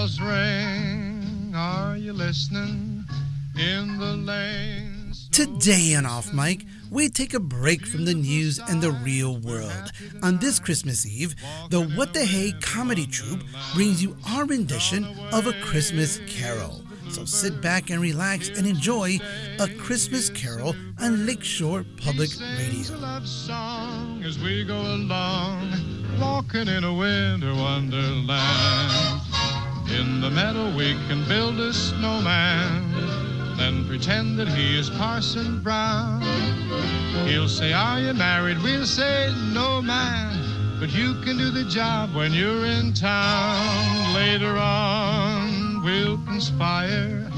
bells ring. Are you listening? In the lanes. Today on Off Mic, we take a break from the news and the real world. On this Christmas Eve, the What the Hey comedy troupe brings you our rendition of A Christmas Carol. So sit back and relax and enjoy A Christmas Carol on Lakeshore Public Radio. love song as we go along, walking in a winter wonderland. In the meadow we can build a snowman, then pretend that he is Parson Brown. He'll say, Are you married? We'll say, No, man. But you can do the job when you're in town. Later on, we'll conspire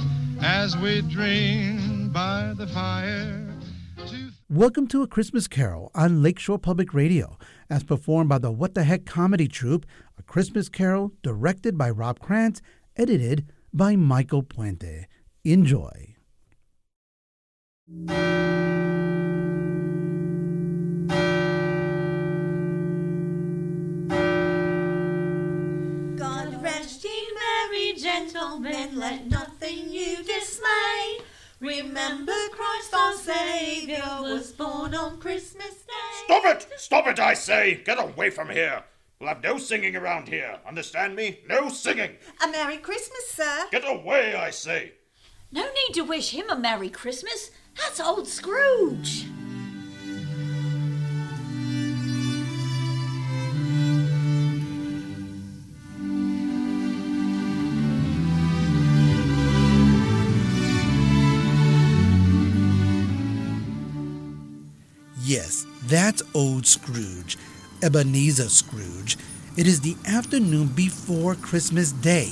as we dream by the fire. Welcome to A Christmas Carol on Lakeshore Public Radio, as performed by the What the Heck comedy troupe, A Christmas Carol directed by Rob Krantz, edited by Michael Puente. Enjoy. God rest ye merry gentlemen, let nothing you dismay. Remember Christ our Saviour was born on Christmas Day. Stop it! Stop it, I say! Get away from here! We'll have no singing around here. Understand me? No singing! A Merry Christmas, sir. Get away, I say! No need to wish him a Merry Christmas. That's old Scrooge. Yes, that's old Scrooge, Ebenezer Scrooge. It is the afternoon before Christmas Day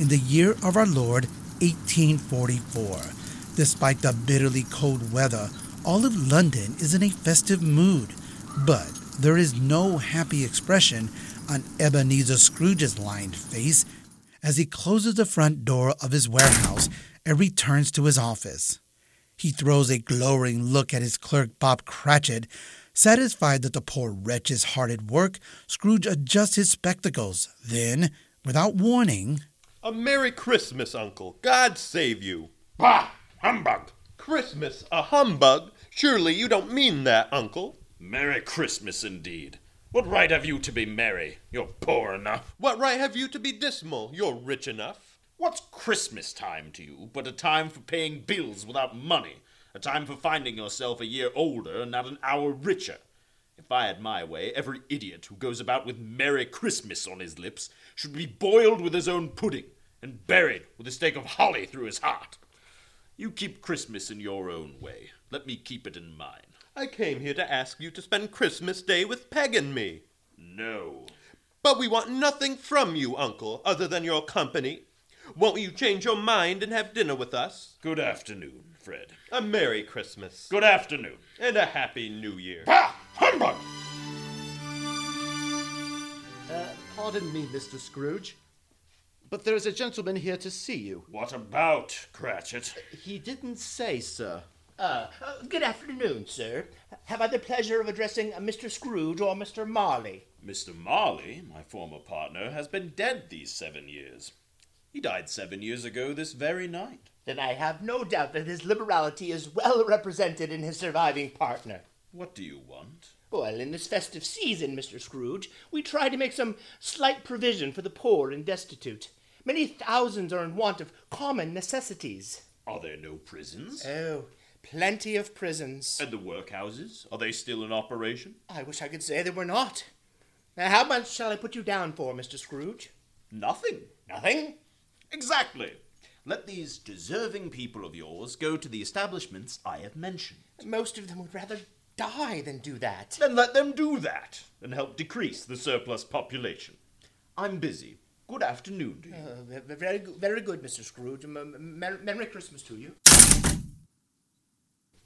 in the year of our Lord 1844. Despite the bitterly cold weather, all of London is in a festive mood. But there is no happy expression on Ebenezer Scrooge's lined face as he closes the front door of his warehouse and returns to his office. He throws a glowering look at his clerk, Bob Cratchit. Satisfied that the poor wretch is hard at work, Scrooge adjusts his spectacles. Then, without warning, A Merry Christmas, Uncle. God save you. Bah! Humbug! Christmas, a humbug? Surely you don't mean that, Uncle. Merry Christmas indeed. What right have you to be merry? You're poor enough. What right have you to be dismal? You're rich enough. What's Christmas time to you but a time for paying bills without money? A time for finding yourself a year older and not an hour richer? If I had my way, every idiot who goes about with Merry Christmas on his lips should be boiled with his own pudding and buried with a stake of holly through his heart. You keep Christmas in your own way. Let me keep it in mine. I came here to ask you to spend Christmas Day with Peg and me. No. But we want nothing from you, Uncle, other than your company. Won't you change your mind and have dinner with us? Good afternoon, Fred. A Merry Christmas. Good afternoon. And a Happy New Year. Bah! Humbug! Uh, pardon me, Mr. Scrooge, but there is a gentleman here to see you. What about, Cratchit? He didn't say, sir. Uh, uh, good afternoon, sir. Have I the pleasure of addressing uh, Mr. Scrooge or Mr. Marley? Mr. Marley, my former partner, has been dead these seven years. He died seven years ago this very night. Then I have no doubt that his liberality is well represented in his surviving partner. What do you want? Well, in this festive season, Mr. Scrooge, we try to make some slight provision for the poor and destitute. Many thousands are in want of common necessities. Are there no prisons? Oh, plenty of prisons. and the workhouses? Are they still in operation? I wish I could say they were not. Now, how much shall I put you down for, Mr. Scrooge? Nothing. Nothing? Exactly. Let these deserving people of yours go to the establishments I have mentioned. Most of them would rather die than do that. Then let them do that and help decrease the surplus population. I'm busy. Good afternoon to you. Uh, ve- very, good, very good, Mr. Scrooge. M- m- Mer- Merry Christmas to you.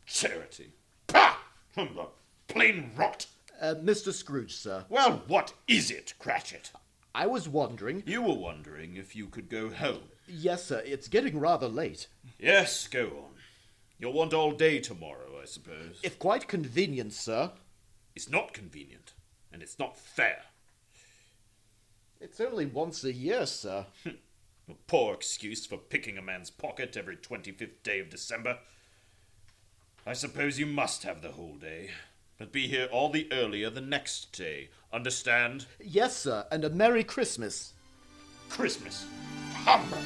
Charity. Pah! Humbug. Plain rot. Uh, Mr. Scrooge, sir. Well, what is it, Cratchit? I was wondering. You were wondering if you could go home. Yes, sir, it's getting rather late. Yes, go on. You'll want all day tomorrow, I suppose. If quite convenient, sir. It's not convenient, and it's not fair. It's only once a year, sir. Hm. A poor excuse for picking a man's pocket every 25th day of December. I suppose you must have the whole day, but be here all the earlier the next day. Understand? Yes, sir, and a Merry Christmas. Christmas. Humbug!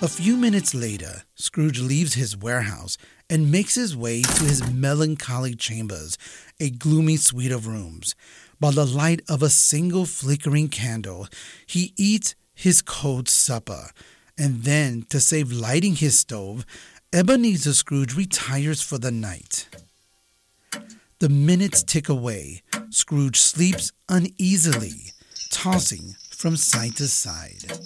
A few minutes later, Scrooge leaves his warehouse and makes his way to his melancholy chambers, a gloomy suite of rooms. By the light of a single flickering candle, he eats his cold supper, and then, to save lighting his stove, Ebenezer Scrooge retires for the night. The minutes tick away. Scrooge sleeps uneasily, tossing from side to side.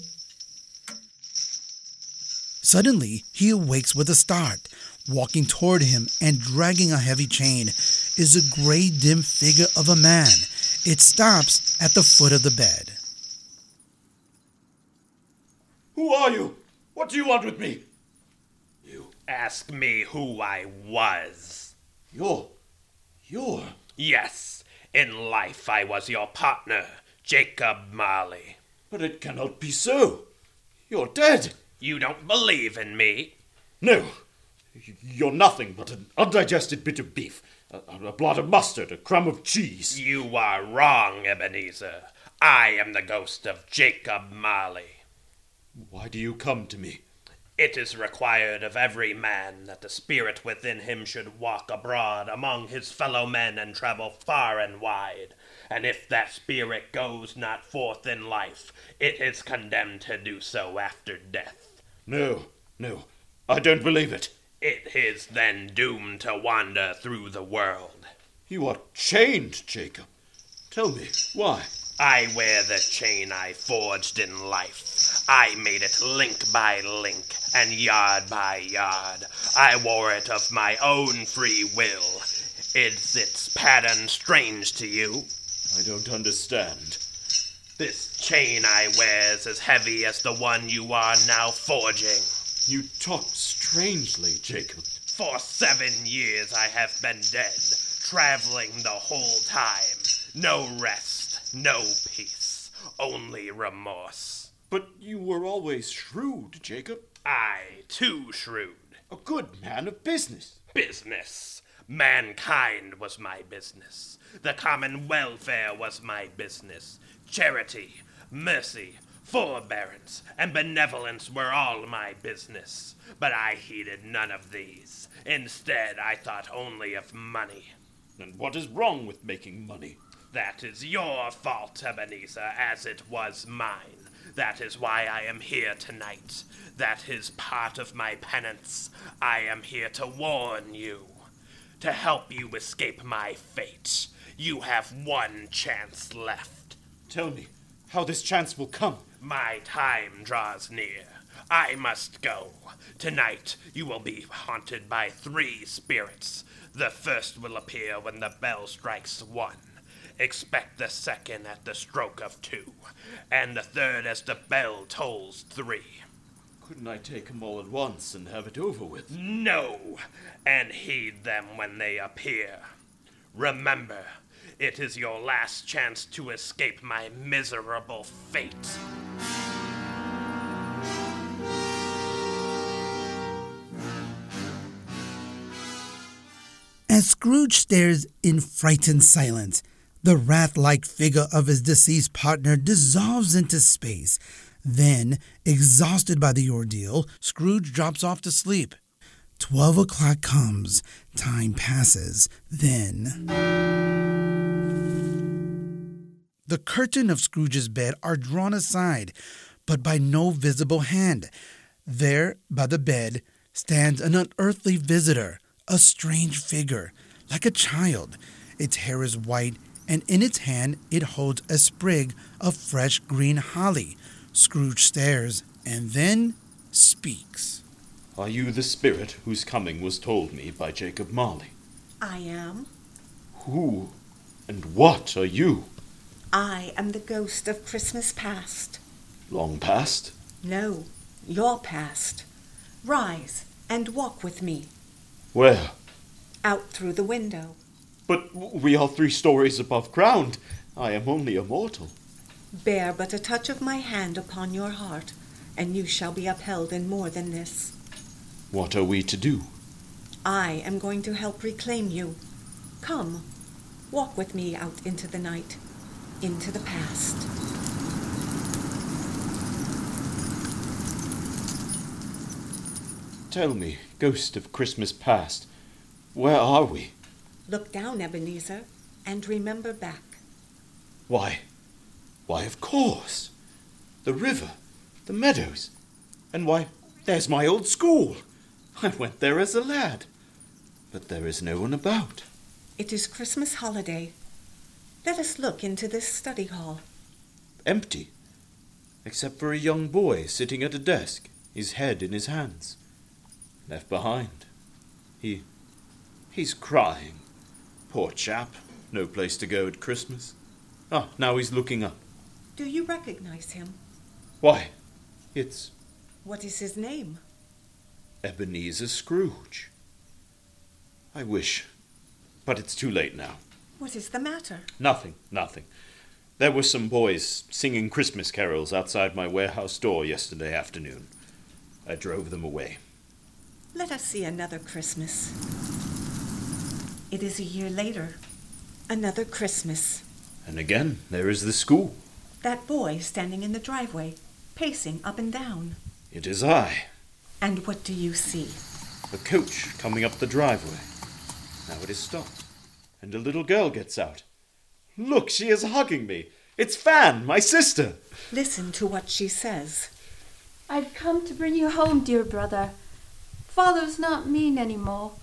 Suddenly, he awakes with a start. Walking toward him and dragging a heavy chain is a gray, dim figure of a man. It stops at the foot of the bed. Who are you? What do you want with me? Ask me who I was. You're. You're. Yes, in life I was your partner, Jacob Marley. But it cannot be so. You're dead. You don't believe in me? No. You're nothing but an undigested bit of beef, a, a blot of mustard, a crumb of cheese. You are wrong, Ebenezer. I am the ghost of Jacob Marley. Why do you come to me? It is required of every man that the spirit within him should walk abroad among his fellow men and travel far and wide. And if that spirit goes not forth in life, it is condemned to do so after death. No, no, I don't believe it. It is then doomed to wander through the world. You are chained, Jacob. Tell me, why? I wear the chain I forged in life. I made it link by link and yard by yard. I wore it of my own free will. Is its pattern strange to you? I don't understand. This chain I wear's as heavy as the one you are now forging. You talk strangely, Jacob. For seven years I have been dead, traveling the whole time. No rest, no peace, only remorse. But you were always shrewd, Jacob. I, too shrewd. A good man of business. Business. Mankind was my business. The common welfare was my business. Charity, mercy, forbearance, and benevolence were all my business. But I heeded none of these. Instead, I thought only of money. And what is wrong with making money? That is your fault, Ebenezer, as it was mine. That is why I am here tonight. That is part of my penance. I am here to warn you, to help you escape my fate. You have one chance left. Tell me how this chance will come. My time draws near. I must go. Tonight you will be haunted by three spirits. The first will appear when the bell strikes one. Expect the second at the stroke of two, and the third as the bell tolls three. Couldn't I take 'em all at once and have it over with? No, and heed them when they appear. Remember, it is your last chance to escape my miserable fate. As Scrooge stares in frightened silence, the wrath like figure of his deceased partner dissolves into space. Then, exhausted by the ordeal, Scrooge drops off to sleep. Twelve o'clock comes. Time passes. Then. The curtain of Scrooge's bed are drawn aside, but by no visible hand. There, by the bed, stands an unearthly visitor, a strange figure, like a child. Its hair is white, and in its hand it holds a sprig of fresh green holly. Scrooge stares and then speaks. Are you the spirit whose coming was told me by Jacob Marley? I am. Who and what are you? I am the ghost of Christmas past. Long past? No, your past. Rise and walk with me Where? out through the window. But we are three stories above ground. I am only a mortal. Bear but a touch of my hand upon your heart, and you shall be upheld in more than this. What are we to do? I am going to help reclaim you. Come, walk with me out into the night, into the past. Tell me, ghost of Christmas past, where are we? Look down, Ebenezer, and remember back. Why, why, of course. The river, the meadows, and why, there's my old school. I went there as a lad, but there is no one about. It is Christmas holiday. Let us look into this study hall. Empty, except for a young boy sitting at a desk, his head in his hands. Left behind. He. he's crying. Poor chap. No place to go at Christmas. Ah, now he's looking up. Do you recognize him? Why, it's What is his name? Ebenezer Scrooge. I wish. But it's too late now. What is the matter? Nothing, nothing. There were some boys singing Christmas carols outside my warehouse door yesterday afternoon. I drove them away. Let us see another Christmas. It is a year later. Another Christmas. And again, there is the school. That boy standing in the driveway, pacing up and down. It is I, And what do you see? A coach coming up the driveway. Now it is stopped, and a little girl gets out. Look, she is hugging me. It's Fan, my sister. Listen to what she says. I've come to bring you home, dear brother. Father's not mean anymore,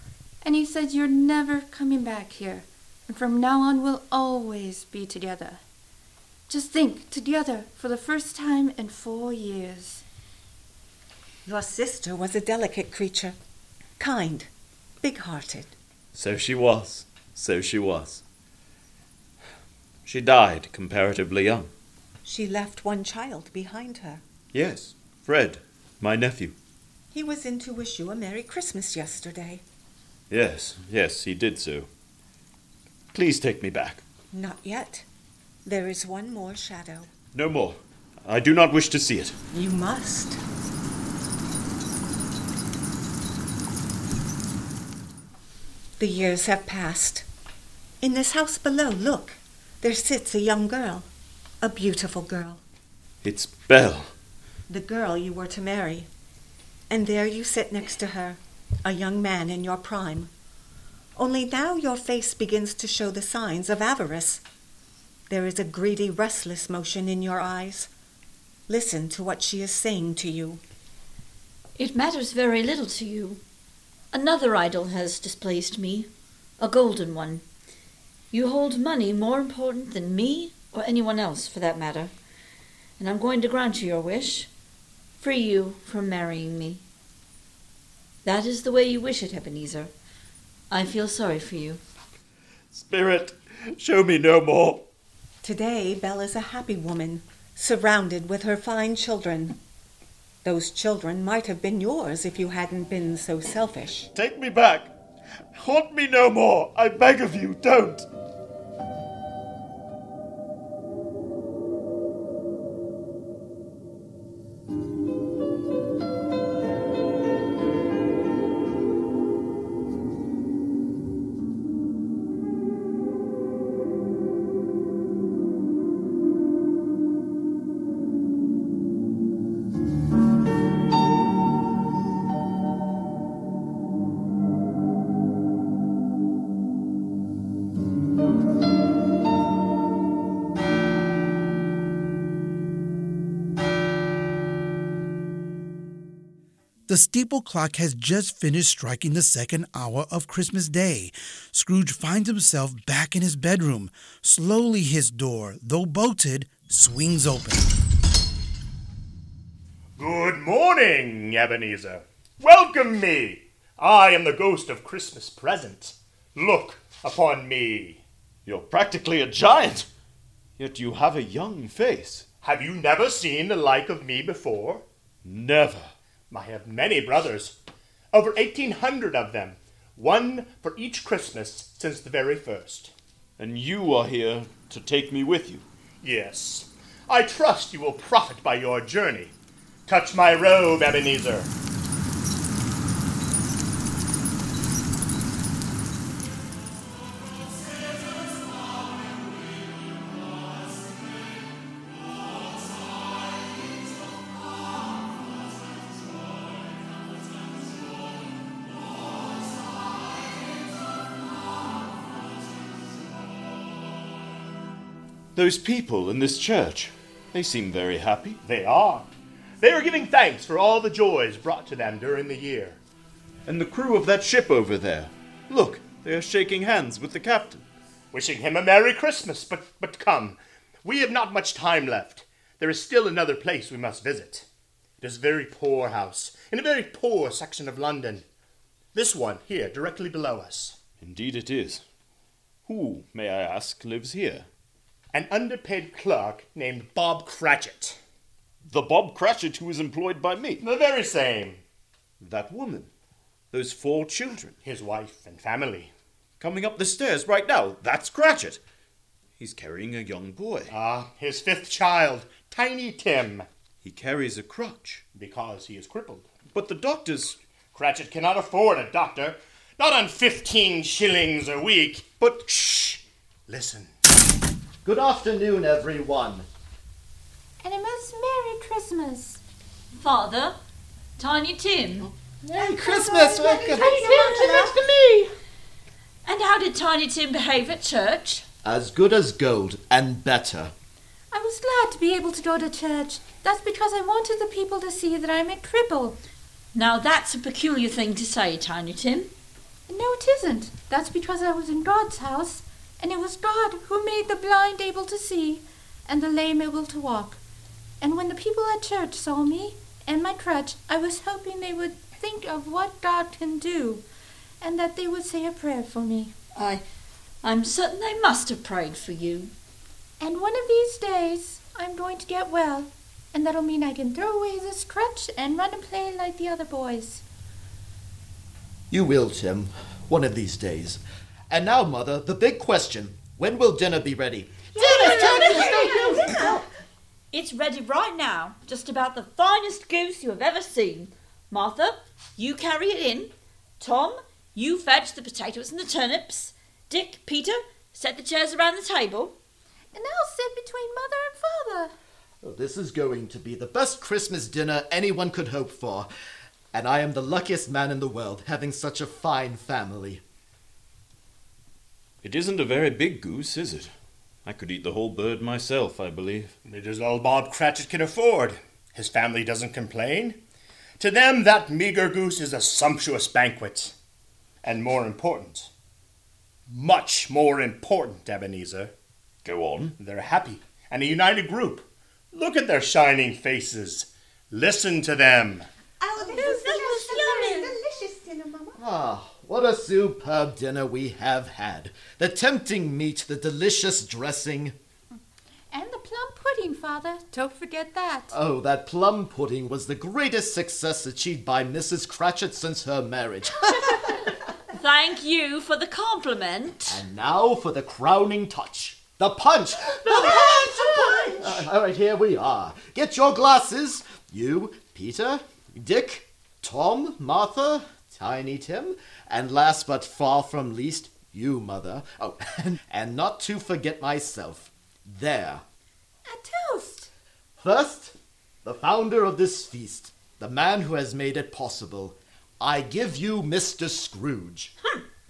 and he says you're never coming back here, and from now on we'll always be together. Just think, together for the first time in four years. Your sister was a delicate creature, kind, big hearted. So she was. So she was. She died comparatively young. She left one child behind her. Yes, Fred, my nephew. He was in to wish you a Merry Christmas yesterday. Yes, yes, he did so. Please take me back. Not yet. There is one more shadow. No more. I do not wish to see it. You must. The years have passed. In this house below, look, there sits a young girl, a beautiful girl, It's Belle. the girl you were to marry. And there you sit next to her, a young man in your prime. Only now your face begins to show the signs of avarice. There is a greedy, restless motion in your eyes. Listen to what she is saying to you. It matters very little to you. Another idol has displaced me, a golden one. You hold money more important than me or anyone else, for that matter, and I'm going to grant you your wish free you from marrying me. That is the way you wish it, Ebenezer. I feel sorry for you. Spirit, show me no more. Today, Belle is a happy woman, surrounded with her fine children. Those children might have been yours if you hadn't been so selfish. Take me back. Haunt me no more. I beg of you, don't. The steeple clock has just finished striking the second hour of Christmas Day. Scrooge finds himself back in his bedroom. Slowly, his door, though bolted, swings open. Good morning, Ebenezer. Welcome me. I am the ghost of Christmas present. Look upon me. You're practically a giant. Yet you have a young face. Have you never seen the like of me before? Never. I have many brothers, over 1,800 of them. One for each Christmas since the very first. And you are here to take me with you. Yes. I trust you will profit by your journey. Touch my robe, Ebenezer. Those people in this church, they seem very happy. They are. They are giving thanks for all the joys brought to them during the year. And the crew of that ship over there, look, they are shaking hands with the captain. Wishing him a Merry Christmas, but, but come, we have not much time left. There is still another place we must visit. It is a very poor house, in a very poor section of London. This one, here, directly below us. Indeed it is. Who, may I ask, lives here? An underpaid clerk named Bob Cratchit. The Bob Cratchit who is employed by me. The very same. That woman. Those four children. His wife and family. Coming up the stairs right now. That's Cratchit. He's carrying a young boy. Ah, his fifth child, Tiny Tim. He carries a crutch. Because he is crippled. But the doctors. Cratchit cannot afford a doctor. Not on fifteen shillings a week. But shh! Listen. Good afternoon, everyone. And a most Merry Christmas. Father, Tiny Tim. Merry Christmas! welcome. to me. And how did Tiny Tim behave at church? As good as gold, and better. I was glad to be able to go to church. That's because I wanted the people to see that I'm a cripple. Now that's a peculiar thing to say, Tiny Tim. No, it isn't. That's because I was in God's house, and it was God who made the blind able to see and the lame able to walk. And when the people at church saw me and my crutch, I was hoping they would think of what God can do and that they would say a prayer for me. I, I'm certain they must have prayed for you. And one of these days, I'm going to get well, and that'll mean I can throw away this crutch and run and play like the other boys. You will, Tim, one of these days. And now, Mother, the big question when will dinner be ready? Dinner? Dinner! It's ready right now, just about the finest goose you have ever seen. Martha, you carry it in. Tom, you fetch the potatoes and the turnips. Dick, Peter, set the chairs around the table. And I'll sit between Mother and Father. Oh, this is going to be the best Christmas dinner anyone could hope for. And I am the luckiest man in the world, having such a fine family. It isn't a very big goose, is it? I could eat the whole bird myself, I believe. It is all Bob Cratchit can afford. His family doesn't complain. To them, that meager goose is a sumptuous banquet. And more important, much more important, Ebenezer, Go on. they're happy and a united group. Look at their shining faces. Listen to them. Oh, this, is yummy. yummy. delicious dinner, Mama. Ah, what a superb dinner we have had. The tempting meat, the delicious dressing. And the plum pudding, Father. Don't forget that. Oh, that plum pudding was the greatest success achieved by Mrs. Cratchit since her marriage. Thank you for the compliment. and now for the crowning touch. The punch! The punch! Uh, all right, here we are. Get your glasses. You, Peter, Dick, Tom, Martha, Tiny Tim, and last but far from least, you, Mother. Oh, and, not to forget myself. There. A toast. First, the founder of this feast, the man who has made it possible. I give you Mr. Scrooge.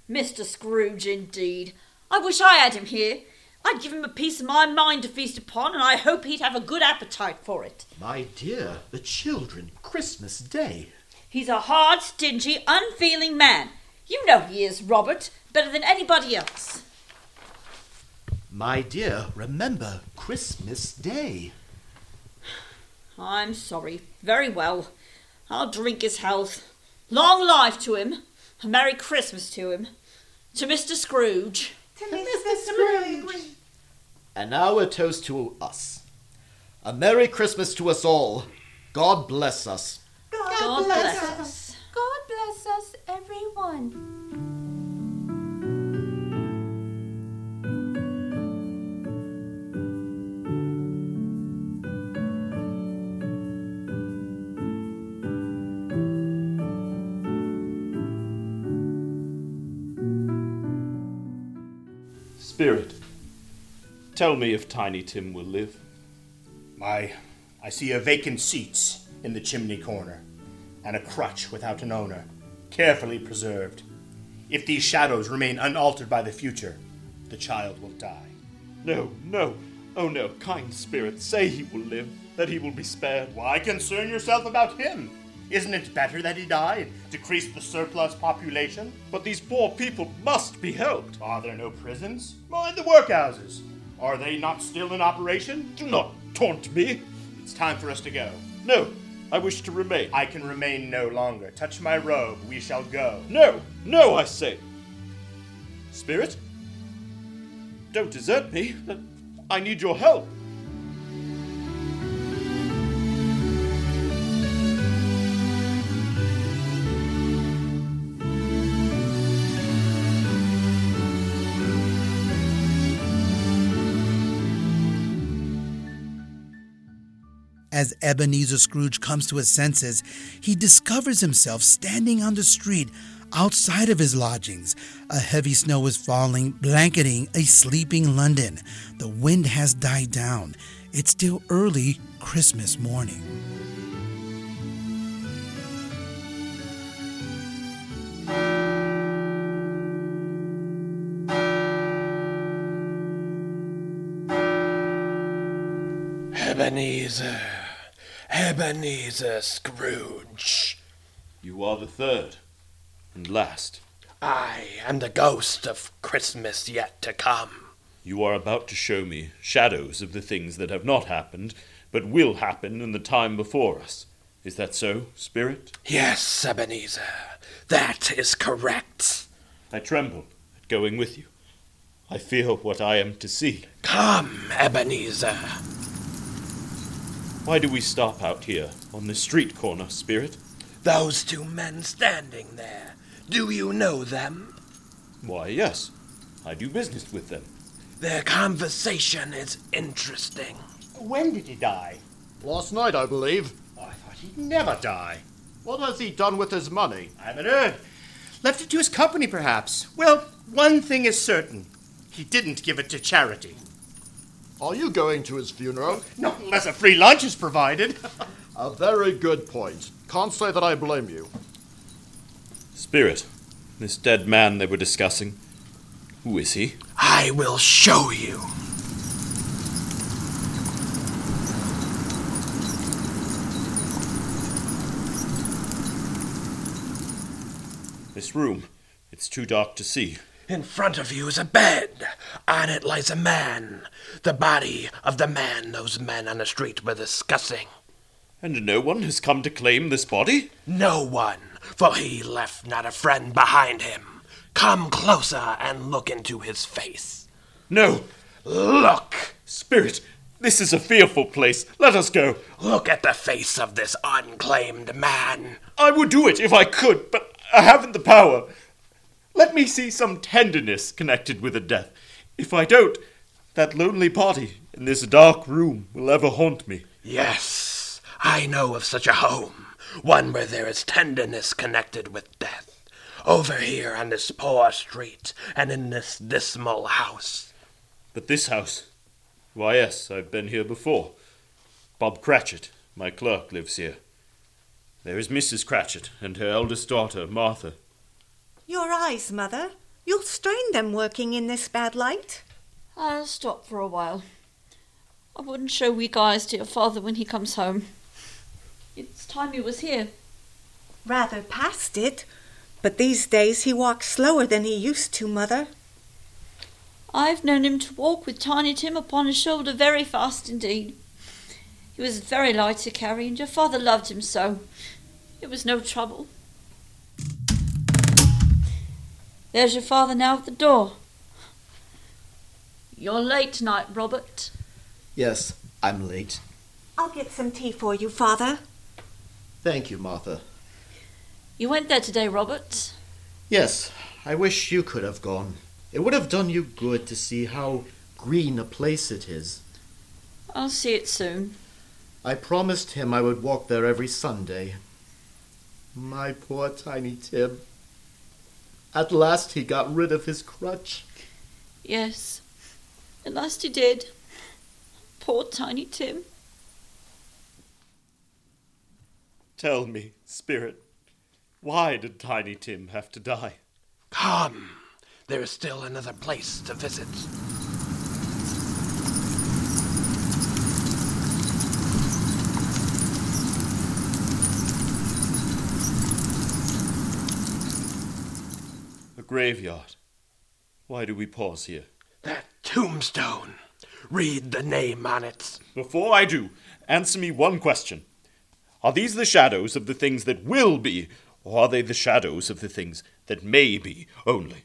Mr. Scrooge, indeed. I wish I had him here. I'd give him a piece of my mind to feast upon, and I hope he'd have a good appetite for it. My dear, the children, Christmas Day. He's a hard, stingy, unfeeling man. You know he is, Robert, better than anybody else. My dear, remember Christmas Day. I'm sorry. Very well. I'll drink his health. Long life to him. A Merry Christmas to him. To Mr. Scrooge. To Mr. Scrooge. And now a toast to us. A Merry Christmas to us all. God bless us. God, God bless bless us. us on. Spirit, tell me if Tiny Tim will live. My, I see a vacant seat in the chimney corner, and a crutch without an owner carefully preserved. If these shadows remain unaltered by the future, the child will die. No, no, oh no, kind spirit, say he will live, that he will be spared. Why concern yourself about him? Isn't it better that he died? Decrease the surplus population? But these poor people must be helped. Are there no prisons? Mind the workhouses. Are they not still in operation? Do not taunt me. It's time for us to go. No, I wish to remain. I can remain no longer. Touch my robe, we shall go. No, no, I say. Spirit, don't desert me. I need your help. As Ebenezer Scrooge comes to his senses, he discovers himself standing on the street outside of his lodgings. A heavy snow is falling, blanketing a sleeping London. The wind has died down. It's still early Christmas morning. Ebenezer, Ebenezer Scrooge. You are the third and last. I am the ghost of Christmas yet to come. You are about to show me shadows of the things that have not happened, but will happen in the time before us. Is that so, Spirit? Yes, Ebenezer, that is correct. I tremble at going with you. I fear what I am to see. Come, Ebenezer. Why do we stop out here on this street corner, Spirit? Those two men standing there. Do you know them? Why, yes. I do business with them. Their conversation is interesting. When did he die? Last night, I believe. Oh, I thought he'd never die. What has he done with his money? I haven't heard. Left it to his company, perhaps. Well, one thing is certain. He didn't give it to charity. Are you going to his funeral? Not unless a free lunch is provided. a very good point. Can't say that I blame you. Spirit, this dead man they were discussing, who is he? I will show you. This room, it's too dark to see. In front of you is a bed. On it lies a man. The body of the man those men on the street were discussing. And no one has come to claim this body? No one, for he left not a friend behind him. Come closer and look into his face. No! Look! Spirit, this is a fearful place. Let us go. Look at the face of this unclaimed man. I would do it if I could, but I haven't the power. Let me see some tenderness connected with a death. If I don't, that lonely body in this dark room will ever haunt me. Yes, I know of such a home, one where there is tenderness connected with death. Over here on this poor street and in this dismal house. But this house? Why, yes, I've been here before. Bob Cratchit, my clerk, lives here. There is Mrs. Cratchit and her eldest daughter, Martha. Your eyes, Mother. You'll strain them working in this bad light. I'll stop for a while. I wouldn't show weak eyes to your father when he comes home. It's time he was here. Rather past it. But these days he walks slower than he used to, Mother. I've known him to walk with Tiny Tim upon his shoulder very fast indeed. He was very light to carry, and your father loved him so. It was no trouble. There's your father now at the door. You're late tonight, Robert. Yes, I'm late. I'll get some tea for you, Father. Thank you, Martha. You went there today, Robert. Yes, I wish you could have gone. It would have done you good to see how green a place it is. I'll see it soon. I promised him I would walk there every Sunday. My poor tiny Tim. At last he got rid of his crutch. Yes, At last he did. Poor Tiny Tim. Tell me, Spirit, why did Tiny Tim have to die? Come, there is still another place to visit. Graveyard. Why do we pause here? That tombstone. Read the name on it. Before I do, answer me one question. Are these the shadows of the things that will be, or are they the shadows of the things that may be only?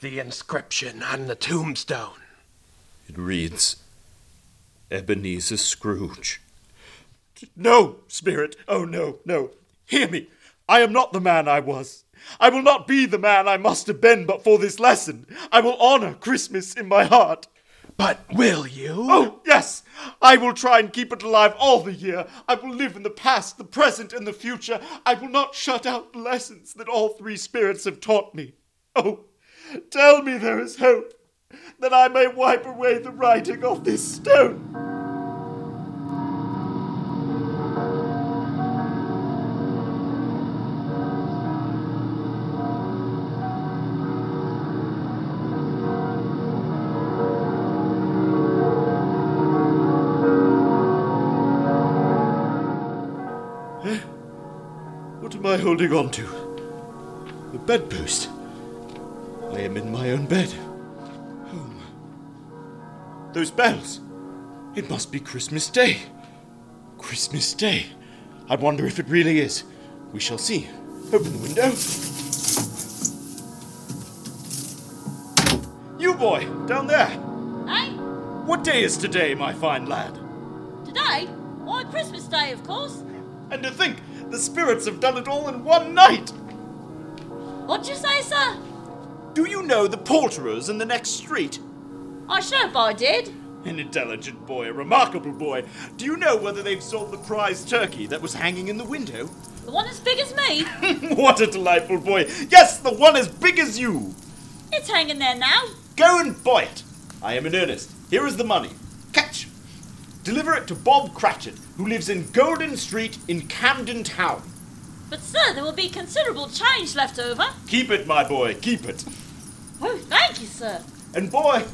The inscription on the tombstone. It reads Ebenezer Scrooge. No, Spirit. Oh, no, no. Hear me. I am not the man I was. I will not be the man I must have been but for this lesson. I will honor Christmas in my heart. But will you? Oh, yes! I will try and keep it alive all the year. I will live in the past, the present, and the future. I will not shut out the lessons that all three spirits have taught me. Oh, tell me there is hope, that I may wipe away the writing off this stone. Holding on to? The bedpost. I am in my own bed. Home. Those bells. It must be Christmas Day. Christmas Day. I wonder if it really is. We shall see. Open the window. You boy, down there. Hey, What day is today, my fine lad? today? Why, Christmas Day, of course. And to think, the spirits have done it all in one night. What'd you say, sir? Do you know the poulterers in the next street? I should if I did. An intelligent boy, a remarkable boy. Do you know whether they've sold the prize turkey that was hanging in the window? The one as big as me. what a delightful boy! Yes, the one as big as you! it's hanging there now. Go and buy it! I am in earnest. Here is the money. Catch! Deliver it to Bob Cratchit, who lives in Golden Street in Camden Town. But, sir, there will be considerable change left over. Keep it, my boy, keep it. Oh, thank you, sir. And boy,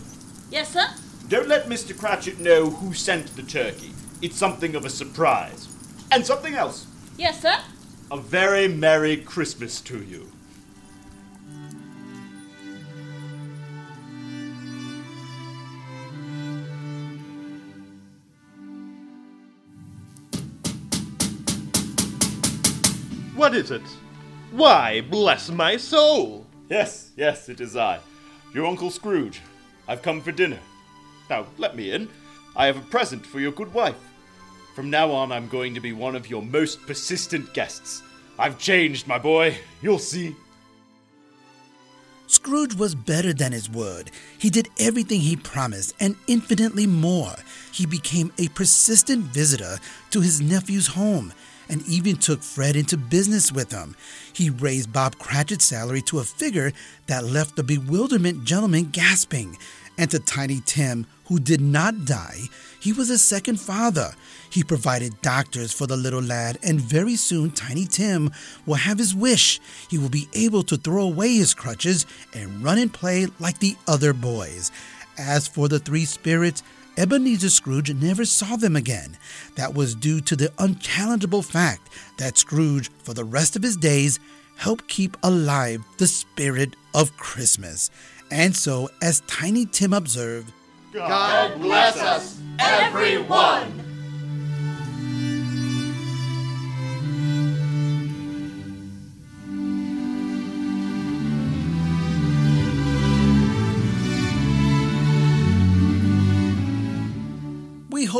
Yes, sir? don't let Mr. Cratchit know who sent the turkey. It's something of a surprise. And something else. Yes, sir? A very Merry Christmas to you. What is it? Why, bless my soul! Yes, yes, it is I, your Uncle Scrooge. I've come for dinner. Now, let me in. I have a present for your good wife. From now on, I'm going to be one of your most persistent guests. I've changed, my boy. You'll see. Scrooge was better than his word. He did everything he promised and infinitely more. He became a persistent visitor to his nephew's home and even took Fred into business with him. He raised Bob Cratchit's salary to a figure that left the bewilderment gentleman gasping. And to Tiny Tim, who did not die, he was a second father. He provided doctors for the little lad, and very soon Tiny Tim will have his wish. He will be able to throw away his crutches and run and play like the other boys. As for the three spirits, Ebenezer Scrooge never saw them again. That was due to the unchallengeable fact that Scrooge, for the rest of his days, helped keep alive the spirit of Christmas. And so, as Tiny Tim observed, God bless us, everyone!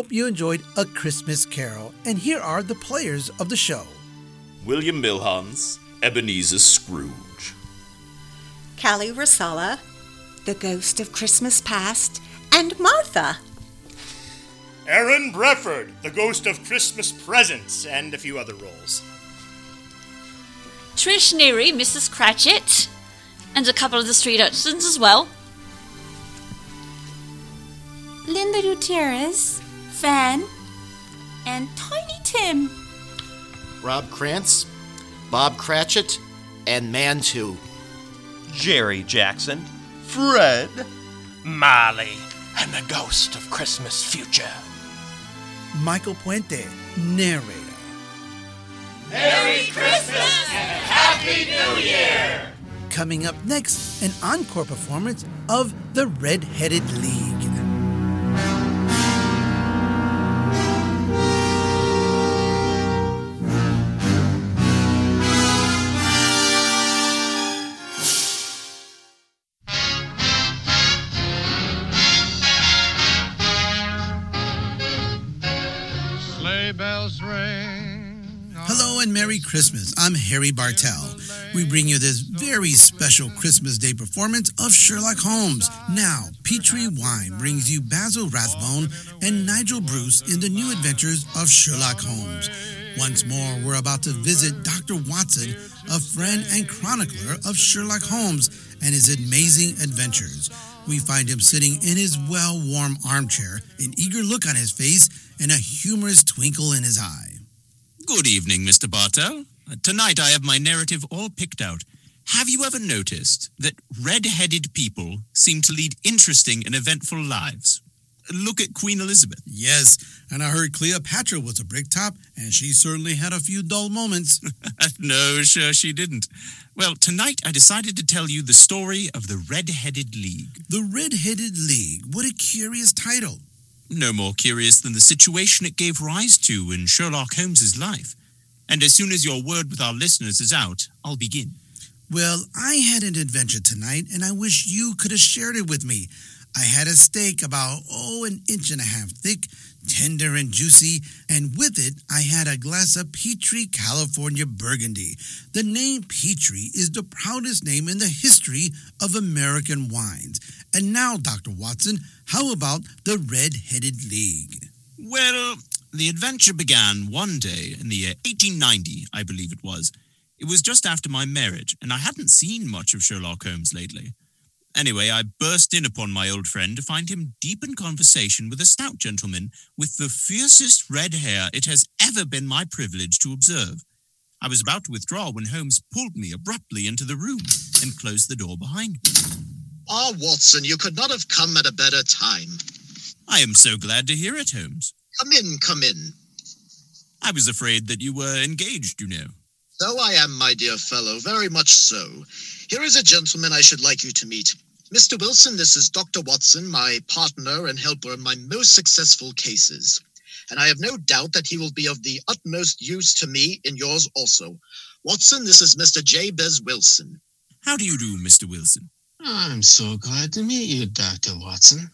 Hope you enjoyed A Christmas Carol, and here are the players of the show. William Milhans, Ebenezer Scrooge. Callie Rosala, the ghost of Christmas past, and Martha. Aaron Brefford, the ghost of Christmas presents, and a few other roles. Trish Neary, Mrs. Cratchit, and a couple of the street urchins as well. Linda Gutierrez, Fan, and Tiny Tim. Rob Krantz, Bob Cratchit, and Mantu. Jerry Jackson, Fred, Molly, and the ghost of Christmas future. Michael Puente, narrator. Merry Christmas and Happy New Year! Coming up next, an encore performance of The Red-Headed League. Merry Christmas. I'm Harry Bartell. We bring you this very special Christmas Day performance of Sherlock Holmes. Now, Petri Wine brings you Basil Rathbone and Nigel Bruce in the new adventures of Sherlock Holmes. Once more, we're about to visit Dr. Watson, a friend and chronicler of Sherlock Holmes and his amazing adventures. We find him sitting in his well warm armchair, an eager look on his face, and a humorous twinkle in his eye. Good evening, Mr. Bartell. Tonight I have my narrative all picked out. Have you ever noticed that red headed people seem to lead interesting and eventful lives? Look at Queen Elizabeth. Yes, and I heard Cleopatra was a bricktop, and she certainly had a few dull moments. no, sure she didn't. Well, tonight I decided to tell you the story of the Red Headed League. the Red Headed League. What a curious title. No more curious than the situation it gave rise to in Sherlock Holmes's life. And as soon as your word with our listeners is out, I'll begin. Well, I had an adventure tonight, and I wish you could have shared it with me. I had a steak about, oh, an inch and a half thick, tender and juicy, and with it, I had a glass of Petri California Burgundy. The name Petri is the proudest name in the history of American wines. And now, Dr. Watson, how about the Red Headed League? Well, the adventure began one day in the year 1890, I believe it was. It was just after my marriage, and I hadn't seen much of Sherlock Holmes lately. Anyway, I burst in upon my old friend to find him deep in conversation with a stout gentleman with the fiercest red hair it has ever been my privilege to observe. I was about to withdraw when Holmes pulled me abruptly into the room and closed the door behind me. Ah, Watson, you could not have come at a better time. I am so glad to hear it, Holmes. Come in, come in. I was afraid that you were engaged, you know. So I am, my dear fellow, very much so. Here is a gentleman I should like you to meet. Mr. Wilson, this is Dr. Watson, my partner and helper in my most successful cases. And I have no doubt that he will be of the utmost use to me in yours also. Watson, this is Mr. Jabez Wilson. How do you do, Mr. Wilson? I'm so glad to meet you, Dr. Watson.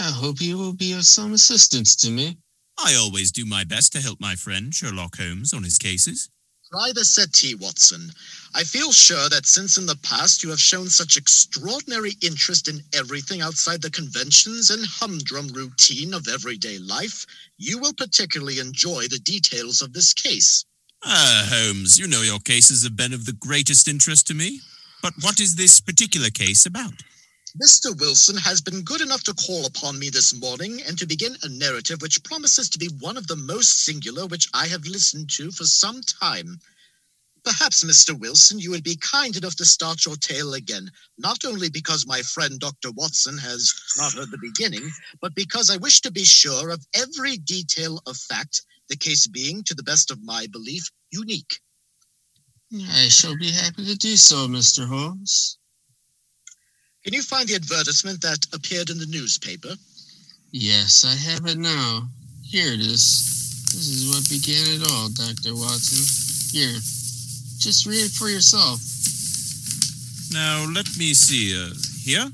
I hope you will be of some assistance to me. I always do my best to help my friend Sherlock Holmes on his cases. Try the settee, Watson. I feel sure that since in the past you have shown such extraordinary interest in everything outside the conventions and humdrum routine of everyday life, you will particularly enjoy the details of this case. Ah, Holmes, you know your cases have been of the greatest interest to me. But what is this particular case about? Mr. Wilson has been good enough to call upon me this morning and to begin a narrative which promises to be one of the most singular which I have listened to for some time. Perhaps, Mr. Wilson, you would be kind enough to start your tale again, not only because my friend Dr. Watson has not heard the beginning, but because I wish to be sure of every detail of fact, the case being, to the best of my belief, unique. I shall be happy to do so, Mr. Holmes. Can you find the advertisement that appeared in the newspaper? Yes, I have it now. Here it is. This is what began it all, Dr. Watson. Here, just read it for yourself. Now, let me see. Uh, here?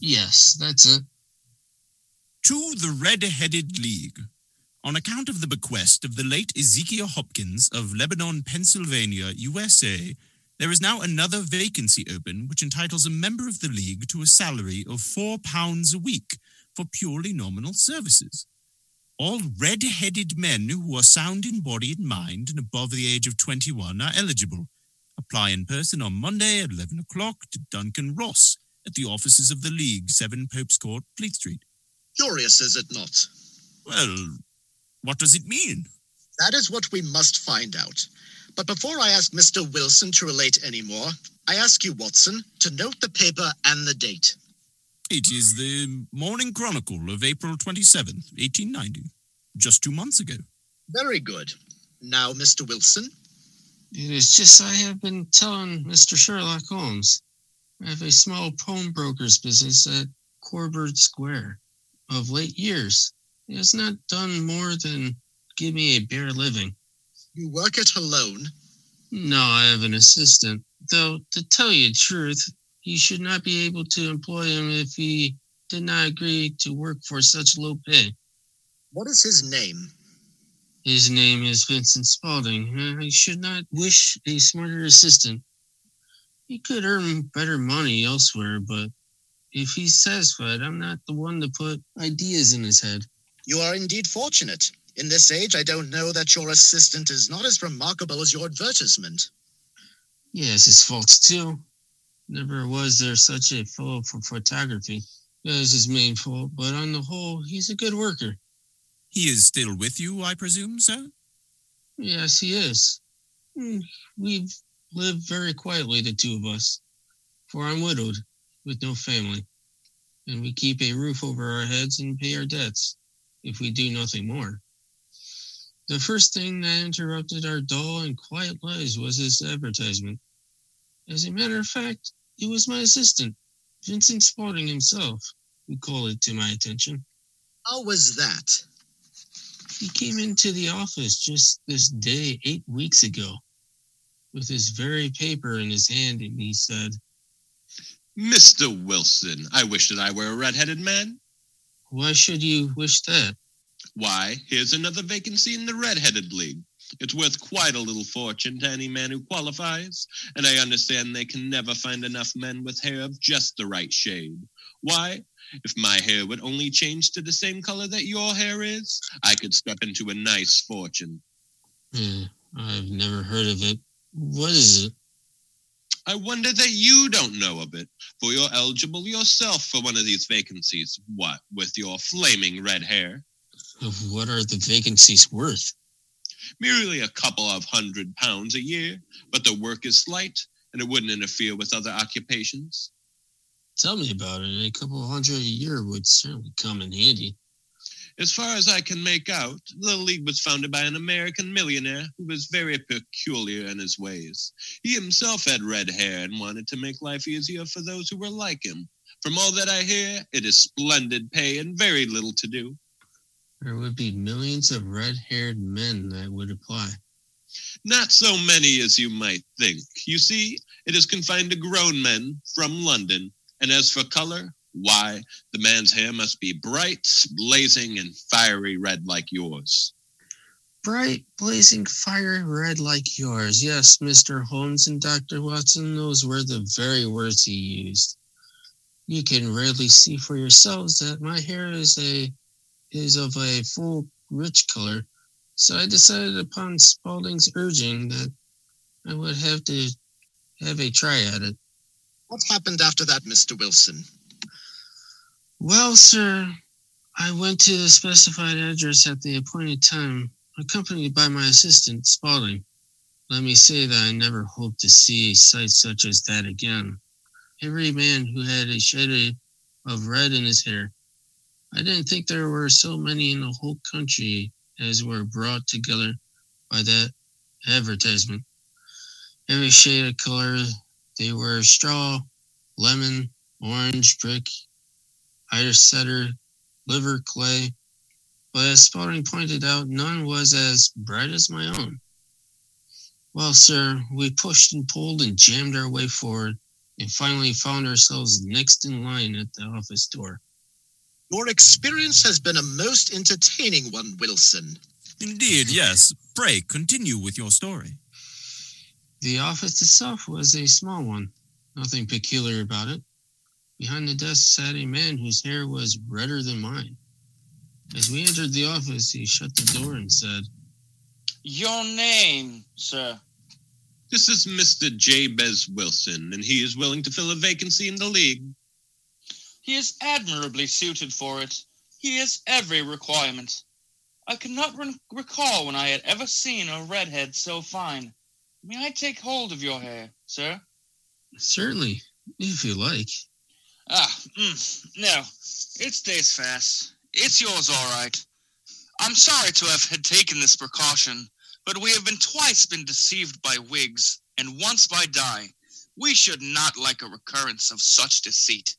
Yes, that's it. To the Red Headed League. On account of the bequest of the late Ezekiel Hopkins of Lebanon, Pennsylvania, USA, there is now another vacancy open which entitles a member of the League to a salary of four pounds a week for purely nominal services. All red headed men who are sound in body and mind and above the age of 21 are eligible. Apply in person on Monday at 11 o'clock to Duncan Ross at the offices of the League, 7 Pope's Court, Fleet Street. Curious, is it not? Well, what does it mean? That is what we must find out. But before I ask Mr. Wilson to relate any more, I ask you, Watson, to note the paper and the date. It is the Morning Chronicle of April 27th, 1890. Just two months ago. Very good. Now, Mr. Wilson. It is just I have been telling Mr. Sherlock Holmes. I have a small pawnbroker's business at Coburg Square. Of late years, it has not done more than give me a bare living. You work it alone? No, I have an assistant. Though, to tell you the truth, he should not be able to employ him if he did not agree to work for such low pay. What is his name? His name is Vincent Spaulding. I should not wish a smarter assistant. He could earn better money elsewhere, but if he's satisfied, I'm not the one to put ideas in his head. You are indeed fortunate. In this age, I don't know that your assistant is not as remarkable as your advertisement. Yes, has his faults too. Never was there such a fellow for photography. That is his main fault, but on the whole, he's a good worker. He is still with you, I presume, sir? Yes, he is. Hmm, We've lived very quietly, the two of us, for I'm widowed with no family, and we keep a roof over our heads and pay our debts if we do nothing more. The first thing that interrupted our dull and quiet lives was this advertisement. As a matter of fact, it was my assistant, Vincent Spaulding himself, who called it to my attention. How was that? He came into the office just this day, eight weeks ago, with his very paper in his hand, and he said, Mr. Wilson, I wish that I were a red-headed man. Why should you wish that? Why, here's another vacancy in the Red-Headed League. It's worth quite a little fortune to any man who qualifies, and I understand they can never find enough men with hair of just the right shade. Why? If my hair would only change to the same color that your hair is, I could step into a nice fortune. Hmm, I've never heard of it. What is it? I wonder that you don't know of it, for you're eligible yourself for one of these vacancies. What, with your flaming red hair? What are the vacancies worth? Merely a couple of hundred pounds a year, but the work is slight, and it wouldn't interfere with other occupations. Tell me about it. A couple of hundred a year would certainly come in handy. As far as I can make out, the league was founded by an American millionaire who was very peculiar in his ways. He himself had red hair and wanted to make life easier for those who were like him. From all that I hear, it is splendid pay and very little to do. There would be millions of red haired men that would apply. Not so many as you might think. You see, it is confined to grown men from London. And as for color, why, the man's hair must be bright, blazing, and fiery red like yours. Bright, blazing, fiery red like yours. Yes, Mr. Holmes and Dr. Watson, those were the very words he used. You can readily see for yourselves that my hair is a is of a full, rich color, so I decided upon Spaulding's urging that I would have to have a try at it. What happened after that, Mr. Wilson? Well, sir, I went to the specified address at the appointed time, accompanied by my assistant, Spaulding. Let me say that I never hope to see a sight such as that again. Every man who had a shade of red in his hair. I didn't think there were so many in the whole country as were brought together by that advertisement. Every shade of color, they were straw, lemon, orange, brick, Irish setter, liver, clay. But as Spaulding pointed out, none was as bright as my own. Well, sir, we pushed and pulled and jammed our way forward and finally found ourselves next in line at the office door. Your experience has been a most entertaining one, Wilson. Indeed, yes. Pray continue with your story. The office itself was a small one, nothing peculiar about it. Behind the desk sat a man whose hair was redder than mine. As we entered the office, he shut the door and said, Your name, sir? This is Mr. Jabez Wilson, and he is willing to fill a vacancy in the league. He is admirably suited for it. He has every requirement. I cannot re- recall when I had ever seen a redhead so fine. May I take hold of your hair, sir? Certainly, if you like. Ah, mm, no. It stays fast. It's yours, all right. I'm sorry to have had taken this precaution, but we have been twice been deceived by wigs, and once by dye. We should not like a recurrence of such deceit.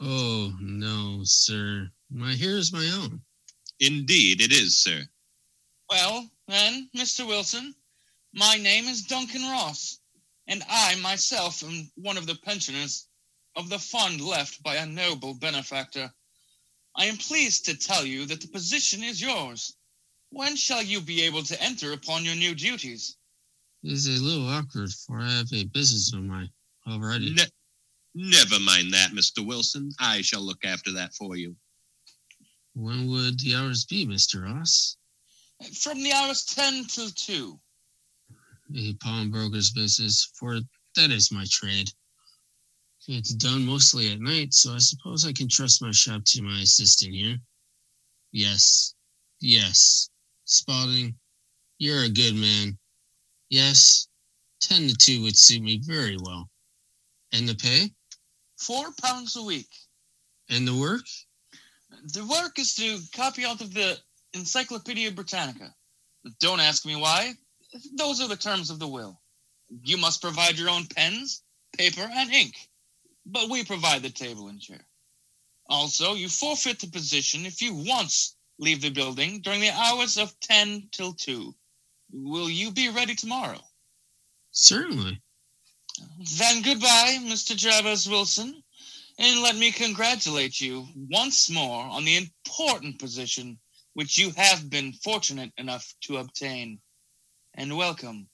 Oh, no, sir. My hair is my own. Indeed, it is, sir. Well, then, Mr. Wilson, my name is Duncan Ross, and I myself am one of the pensioners of the fund left by a noble benefactor. I am pleased to tell you that the position is yours. When shall you be able to enter upon your new duties? It is a little awkward, for I have a business of mine already. Ne- never mind that, Mr. Wilson. I shall look after that for you. When would the hours be, Mr. Ross? From the hours 10 till 2. A pawnbroker's business, for that is my trade. It's done mostly at night, so I suppose I can trust my shop to my assistant here. Yes, yes. Spaulding, you're a good man. Yes, 10 to 2 would suit me very well. And the pay? Four pounds a week. And the work? The work is to copy out of the Encyclopedia Britannica. Don't ask me why. Those are the terms of the will. You must provide your own pens, paper, and ink, but we provide the table and chair. Also, you forfeit the position if you once leave the building during the hours of 10 till 2. Will you be ready tomorrow? Certainly. Then goodbye, Mr. Travers Wilson, and let me congratulate you once more on the important position which you have been fortunate enough to obtain. And welcome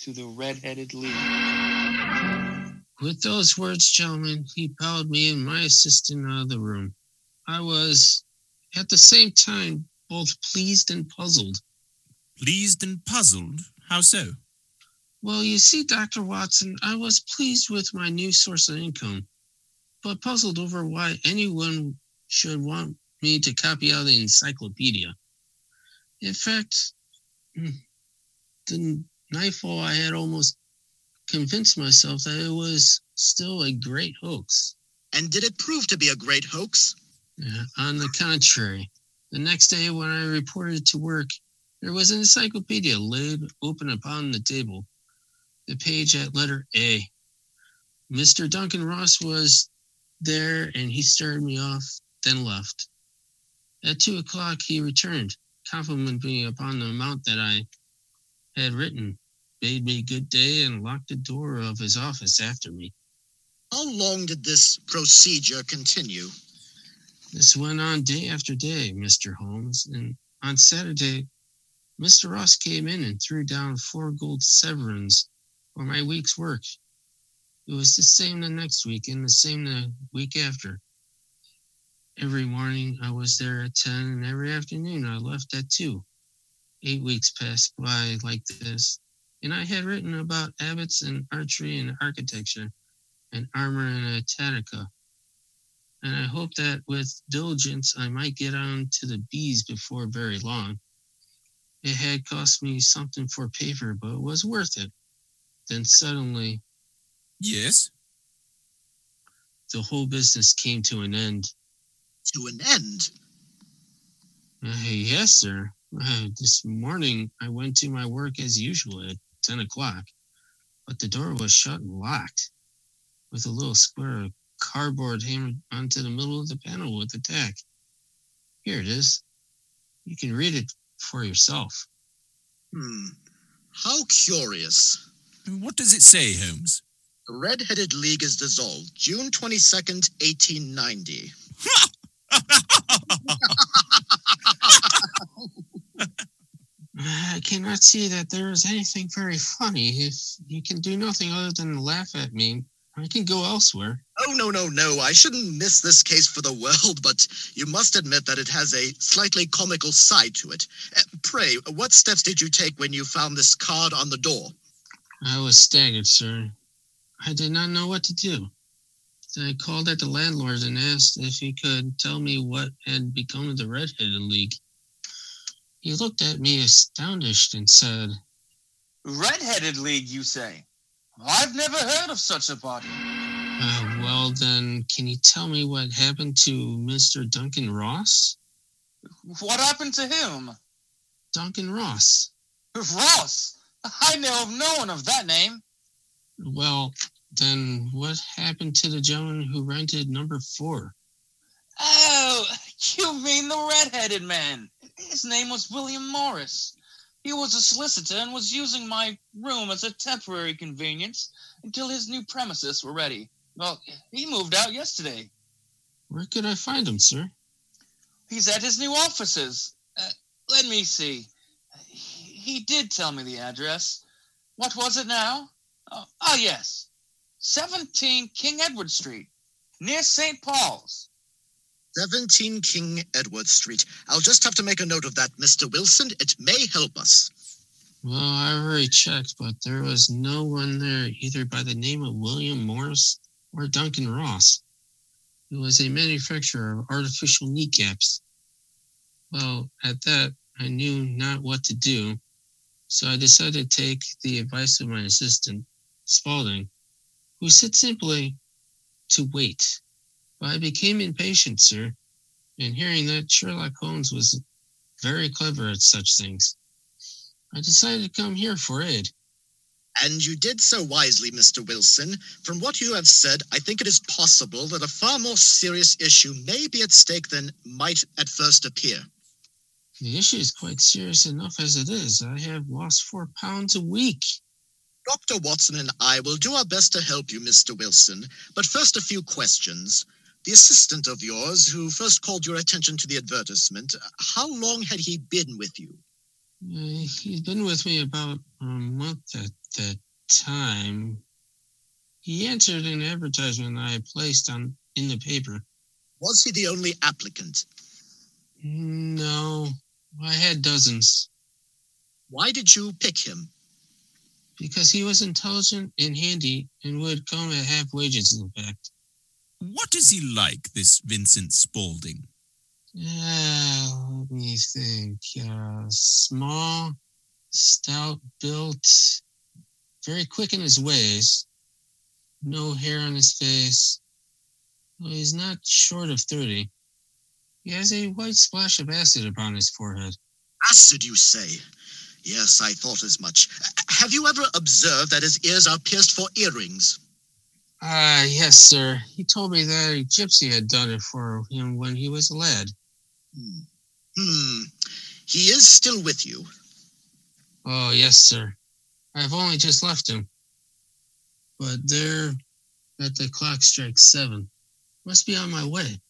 to the Red-Headed League. With those words, gentlemen, he bowed me and my assistant out of the room. I was, at the same time, both pleased and puzzled. Pleased and puzzled? How so? Well, you see, Dr. Watson, I was pleased with my new source of income, but puzzled over why anyone should want me to copy out the encyclopedia. In fact, hmm, the nightfall I had almost convinced myself that it was still a great hoax. And did it prove to be a great hoax? Yeah, on the contrary, the next day when I reported to work, there was an encyclopedia laid open upon the table, the page at letter A. Mr. Duncan Ross was there and he started me off, then left. At two o'clock, he returned, complimented me upon the amount that I had written, bade me good day, and locked the door of his office after me. How long did this procedure continue? This went on day after day, Mr. Holmes, and on Saturday, Mr. Ross came in and threw down four gold sovereigns for my week's work. It was the same the next week and the same the week after. Every morning I was there at 10, and every afternoon I left at 2. Eight weeks passed by like this, and I had written about abbots and archery and architecture and armor and Attica. And I hoped that with diligence I might get on to the bees before very long. It had cost me something for paper, but it was worth it. Then suddenly, Yes? the whole business came to an end. To an end? Uh, yes, sir. Uh, this morning I went to my work as usual 10 o'clock, but the door was shut and locked with a little square of cardboard hammered onto the middle of the panel with a tack. Here it is. You can read it for yourself. Hmm. How curious. What does it say, Holmes? The Red-Headed League is dissolved June 22nd, 1890. I cannot see that there is anything very funny. If you can do nothing other than laugh at me, I can go elsewhere. Oh, no, no, no. I shouldn't miss this case for the world, but you must admit that it has a slightly comical side to it. Uh, pray, what steps did you take when you found this card on the door? I was staggered, sir. I did not know what to do. I called at the landlord and asked if he could tell me what had become of the Red-Headed League. He looked at me astonished and said, Red-headed league, you say? I've never heard of such a body. uh, Well, then, can you tell me what happened to Mr. Duncan Ross? What happened to him? Duncan Ross. Ross! I know of no one of that name. Well, then, what happened to the gentleman who rented number four? Oh, you mean the red-headed man. His name was William Morris. He was a solicitor and was using my room as a temporary convenience until his new premises were ready. Well, he moved out yesterday. Where could I find him, sir? He's at his new offices. Uh, let me see. He, he did tell me the address. What was it now? Oh, ah, yes. 17 King Edward Street, near St. Paul's. 17 King Edward Street. I'll just have to make a note of that, Mr. Wilson. It may help us. Well, I already checked, but there was no one there either by the name of William Morris or Duncan Ross. It was a manufacturer of artificial kneecaps. Well, at that, I knew not what to do, so I decided to take the advice of my assistant, Spaulding, who said simply to wait. But I became impatient, sir, and hearing that Sherlock Holmes was very clever at such things, I decided to come here for aid. And you did so wisely, Mr. Wilson. From what you have said, I think it is possible that a far more serious issue may be at stake than might at first appear. The issue is quite serious enough as it is. I have lost four pounds a week. Dr. Watson and I will do our best to help you, Mr. Wilson. But first, a few questions. The assistant of yours who first called your attention to the advertisement, how long had he been with you? Uh, he's been with me about a month at that time. He answered an advertisement I placed on in the paper. Was he the only applicant? No, I had dozens. Why did you pick him? Because he was intelligent and handy and would come at half wages, in fact. What is he like, this Vincent Spaulding? Yeah, let me think. Uh, small, stout built, very quick in his ways, no hair on his face. Well, he's not short of 30. He has a white splash of acid upon his forehead. Acid, you say? Yes, I thought as much. Have you ever observed that his ears are pierced for earrings? Ah, yes, sir. He told me that a gypsy had done it for him when he was a lad. Hmm. Hmm. He is still with you. Oh, yes, sir. I've only just left him. But there, at the clock strikes seven. Must be on my way.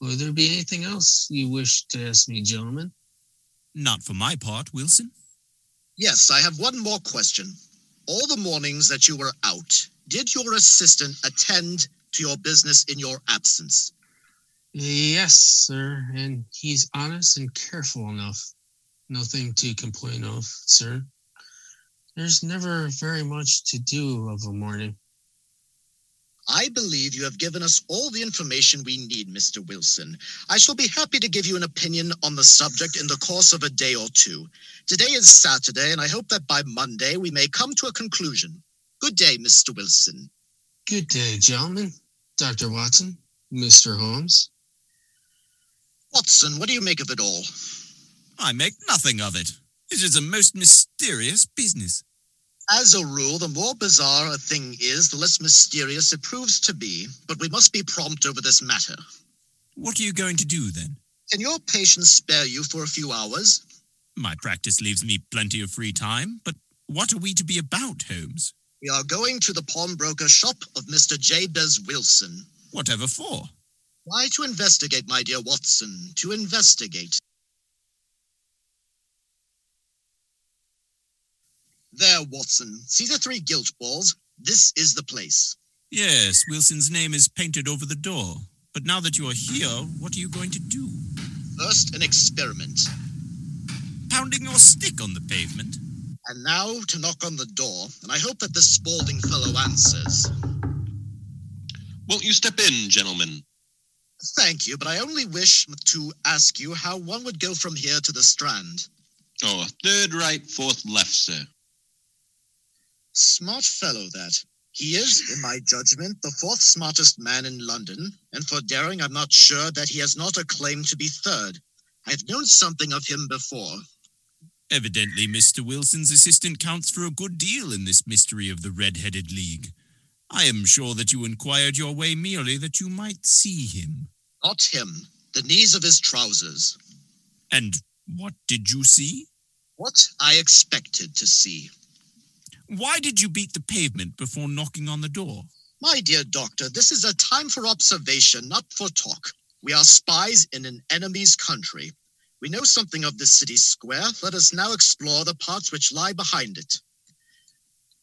Will there be anything else you wish to ask me, gentlemen? Not for my part, Wilson. Yes, I have one more question. All the mornings that you were out, did your assistant attend to your business in your absence? Yes, sir, and he's honest and careful enough. Nothing to complain of, sir. There's never very much to do of a morning. I believe you have given us all the information we need, Mr. Wilson. I shall be happy to give you an opinion on the subject in the course of a day or two. Today is Saturday, and I hope that by Monday we may come to a conclusion. Good day, Mr. Wilson. Good day, gentlemen. Dr. Watson, Mr. Holmes. Watson, what do you make of it all? I make nothing of it. It is a most mysterious business. As a rule, the more bizarre a thing is, the less mysterious it proves to be, but we must be prompt over this matter. What are you going to do then? Can your patient spare you for a few hours? My practice leaves me plenty of free time, but what are we to be about, Holmes? We are going to the pawnbroker shop of Mr. Jabez Wilson. Whatever for? Why, to investigate, my dear Watson, to investigate. There, Watson. See the three gilt balls? This is the place. Yes, Wilson's name is painted over the door. But now that you are here, what are you going to do? First, an experiment. Pounding your stick on the pavement? And now to knock on the door, and I hope that this Spaulding fellow answers. Won't you step in, gentlemen? Thank you, but I only wish to ask you how one would go from here to the Strand. Oh, third right, fourth left, sir. Smart fellow, that. He is, in my judgment, the fourth smartest man in London, and for daring, I'm not sure that he has not a claim to be third. I've known something of him before. Evidently, Mr. Wilson's assistant counts for a good deal in this mystery of the Red-Headed League. I am sure that you inquired your way merely that you might see him. Not him. The knees of his trousers. And what did you see? What I expected to see. Why did you beat the pavement before knocking on the door? My dear doctor, this is a time for observation, not for talk. We are spies in an enemy's country. We know something of this city square. Let us now explore the parts which lie behind it.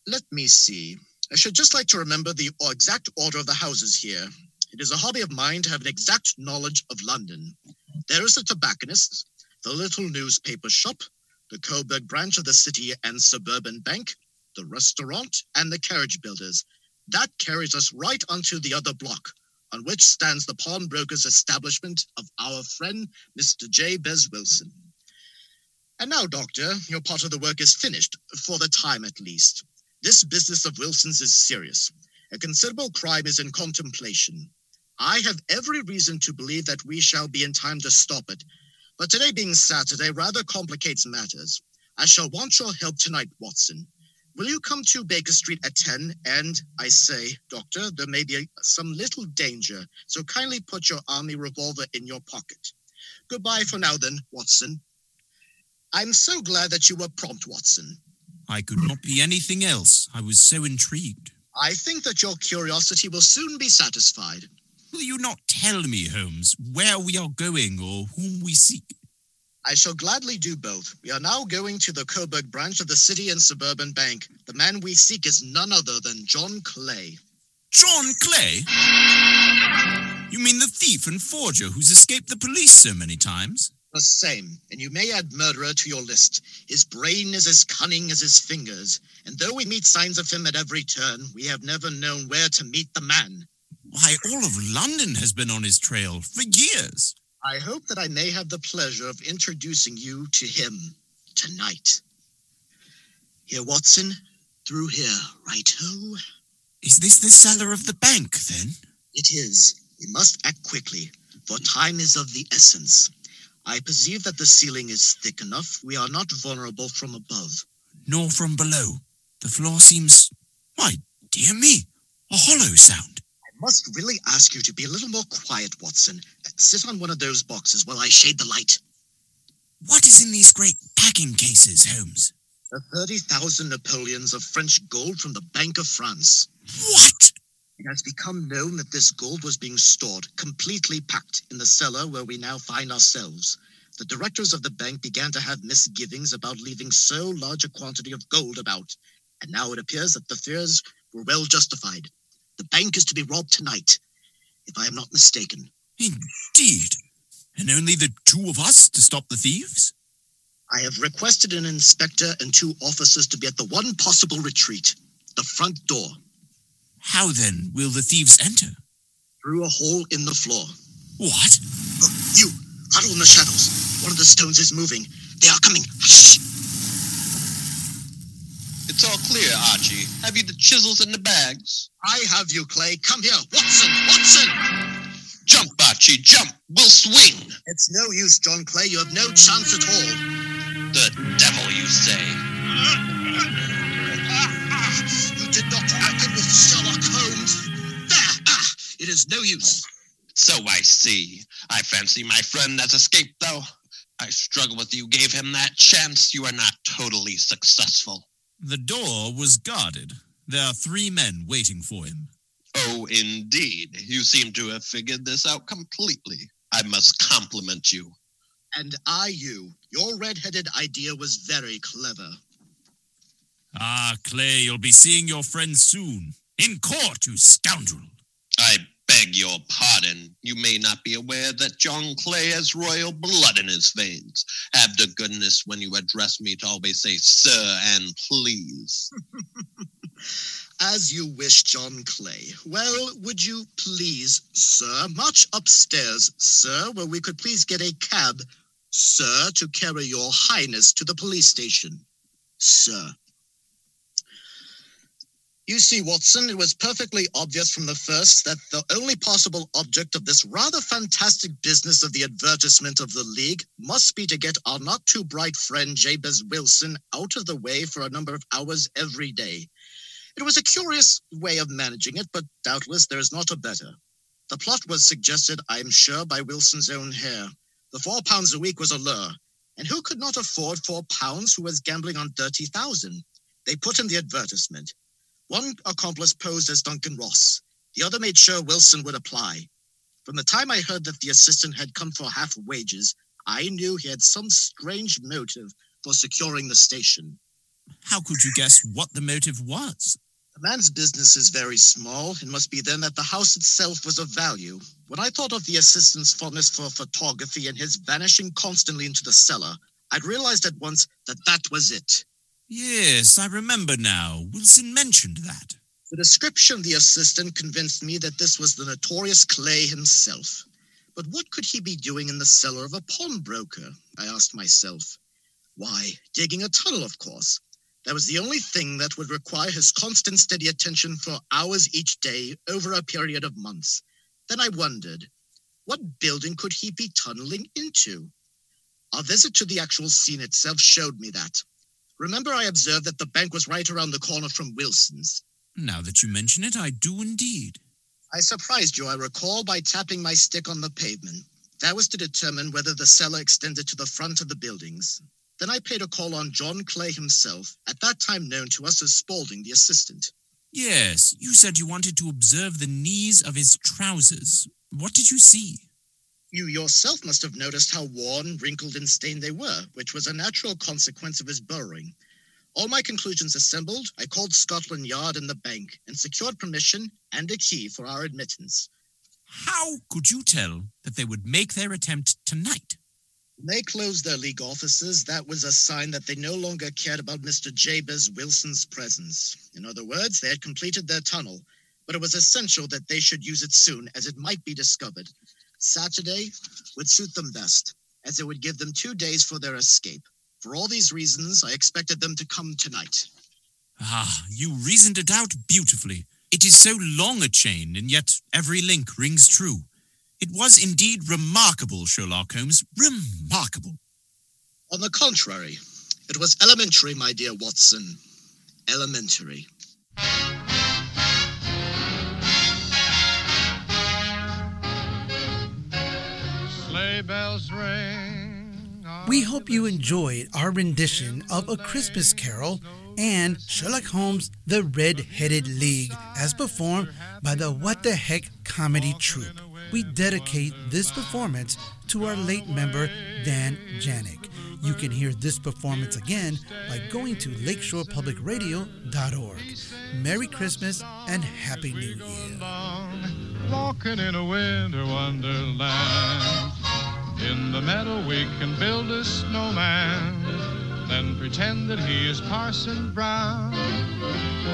Let me see. I should just like to remember the exact order of the houses here. It is a hobby of mine to have an exact knowledge of London. There is the tobacconist's, the little newspaper shop, the Coburg branch of the City and Suburban Bank, the restaurant, and the carriage builders. That carries us right onto the other block, on which stands the pawnbroker's establishment of our friend Mr. Jabez Wilson. And now, Doctor, your part of the work is finished, for the time at least. This business of Wilson's is serious. A considerable crime is in contemplation. I have every reason to believe that we shall be in time to stop it. But today being Saturday rather complicates matters. I shall want your help tonight, Watson. Will you come to Baker Street at 10? And I say, Doctor, there may be some little danger, so kindly put your army revolver in your pocket. Goodbye for now, then, Watson. I'm so glad that you were prompt, Watson. I could not be anything else. I was so intrigued. I think that your curiosity will soon be satisfied. Will you not tell me, Holmes, where we are going or whom we seek? I shall gladly do both. We are now going to the Coburg branch of the City and Suburban Bank. The man we seek is none other than John Clay. John Clay? You mean the thief and forger who's escaped the police so many times? The same, and you may add murderer to your list. His brain is as cunning as his fingers, and though we meet signs of him at every turn, we have never known where to meet the man. Why, all of London has been on his trail for years. I hope that I may have the pleasure of introducing you to him tonight. Here, Watson, through here, right ho. Is this the cellar of the bank, then? It is. We must act quickly, for time is of the essence. I perceive that the ceiling is thick enough. We are not vulnerable from above. Nor from below. The floor seems. Why, dear me, a hollow sound. I must really ask you to be a little more quiet, Watson. Uh, sit on one of those boxes while I shade the light. What is in these great packing cases, Holmes? The 30,000 Napoleons of French gold from the Bank of France. What? It has become known that this gold was being stored, completely packed, in the cellar where we now find ourselves. The directors of the bank began to have misgivings about leaving so large a quantity of gold about, and now it appears that the fears were well justified. The bank is to be robbed tonight, if I am not mistaken. Indeed. And only the two of us to stop the thieves? I have requested an inspector and two officers to be at the one possible retreat, the front door. How then will the thieves enter? Through a hole in the floor. What? Oh, you, huddle in the shadows. One of the stones is moving. They are coming. Shh! It's all clear, Archie. Have you the chisels and the bags? I have you, Clay. Come here. Watson! Watson! Jump, Archie, jump! We'll swing! It's no use, John Clay. You have no chance at all. The devil, you say? You did not reckon with Sherlock Holmes. There! Ah! It is no use. So I see. I fancy my friend has escaped, though. I struggle with you, gave him that chance. You are not totally successful. The door was guarded. There are three men waiting for him. Oh, indeed. You seem to have figured this out completely. I must compliment you. And I you. Your red-headed idea was very clever. Ah, Clay, you'll be seeing your friend soon. In court, you scoundrel. I beg your pardon. You may not be aware that John Clay has royal blood in his veins. Have the goodness when you address me to always say sir and please. As you wish, John Clay. Well, would you please, sir, march upstairs, sir, where we could please get a cab, sir, to carry your highness to the police station. Sir. You see, Watson, it was perfectly obvious from the first that the only possible object of this rather fantastic business of the advertisement of the League must be to get our not too bright friend Jabez Wilson out of the way for a number of hours every day. It was a curious way of managing it, but doubtless there is not a better. The plot was suggested, I am sure, by Wilson's own hair. The four pounds a week was a lure, and who could not afford four pounds who was gambling on thirty thousand? They put in the advertisement. One accomplice posed as Duncan Ross. The other made sure Wilson would apply. From the time I heard that the assistant had come for half wages, I knew he had some strange motive for securing the station. How could you guess what the motive was? The man's business is very small. It must be then that the house itself was of value. When I thought of the assistant's fondness for photography and his vanishing constantly into the cellar, I'd realized at once that that was it. Yes, I remember now. Wilson mentioned that. The description of the assistant convinced me that this was the notorious Clay himself. But what could he be doing in the cellar of a pawnbroker? I asked myself. Why, digging a tunnel, of course. That was the only thing that would require his constant, steady attention for hours each day over a period of months. Then I wondered, what building could he be tunneling into? Our visit to the actual scene itself showed me that. Remember, I observed that the bank was right around the corner from Wilson's. Now that you mention it, I do indeed. I surprised you, I recall, by tapping my stick on the pavement. That was to determine whether the cellar extended to the front of the buildings. Then I paid a call on John Clay himself, at that time known to us as Spaulding, the assistant. Yes, you said you wanted to observe the knees of his trousers. What did you see? You yourself must have noticed how worn, wrinkled, and stained they were, which was a natural consequence of his burrowing. All my conclusions assembled, I called Scotland Yard and the bank and secured permission and a key for our admittance. How could you tell that they would make their attempt tonight? When they closed their league offices, that was a sign that they no longer cared about Mr. Jabez Wilson's presence. In other words, they had completed their tunnel, but it was essential that they should use it soon, as it might be discovered. Saturday would suit them best, as it would give them two days for their escape. For all these reasons, I expected them to come tonight. Ah, you reasoned it out beautifully. It is so long a chain, and yet every link rings true. It was indeed remarkable, Sherlock Holmes. Remarkable. On the contrary, it was elementary, my dear Watson. Elementary. Sleigh bells ring. We hope you enjoyed our rendition of A Christmas Carol and Sherlock Holmes' The Red Headed League as performed by the What the Heck comedy troupe. We dedicate this performance to our late member, Dan Janik. You can hear this performance again by going to lakeshorepublicradio.org. Merry Christmas and Happy New Year. Walking in a winter wonderland. In the meadow we can build a snowman, then pretend that he is Parson Brown.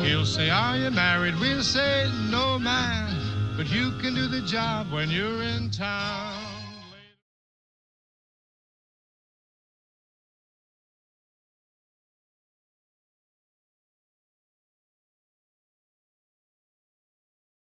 He'll say, Are you married? We'll say, No, man, but you can do the job when you're in town.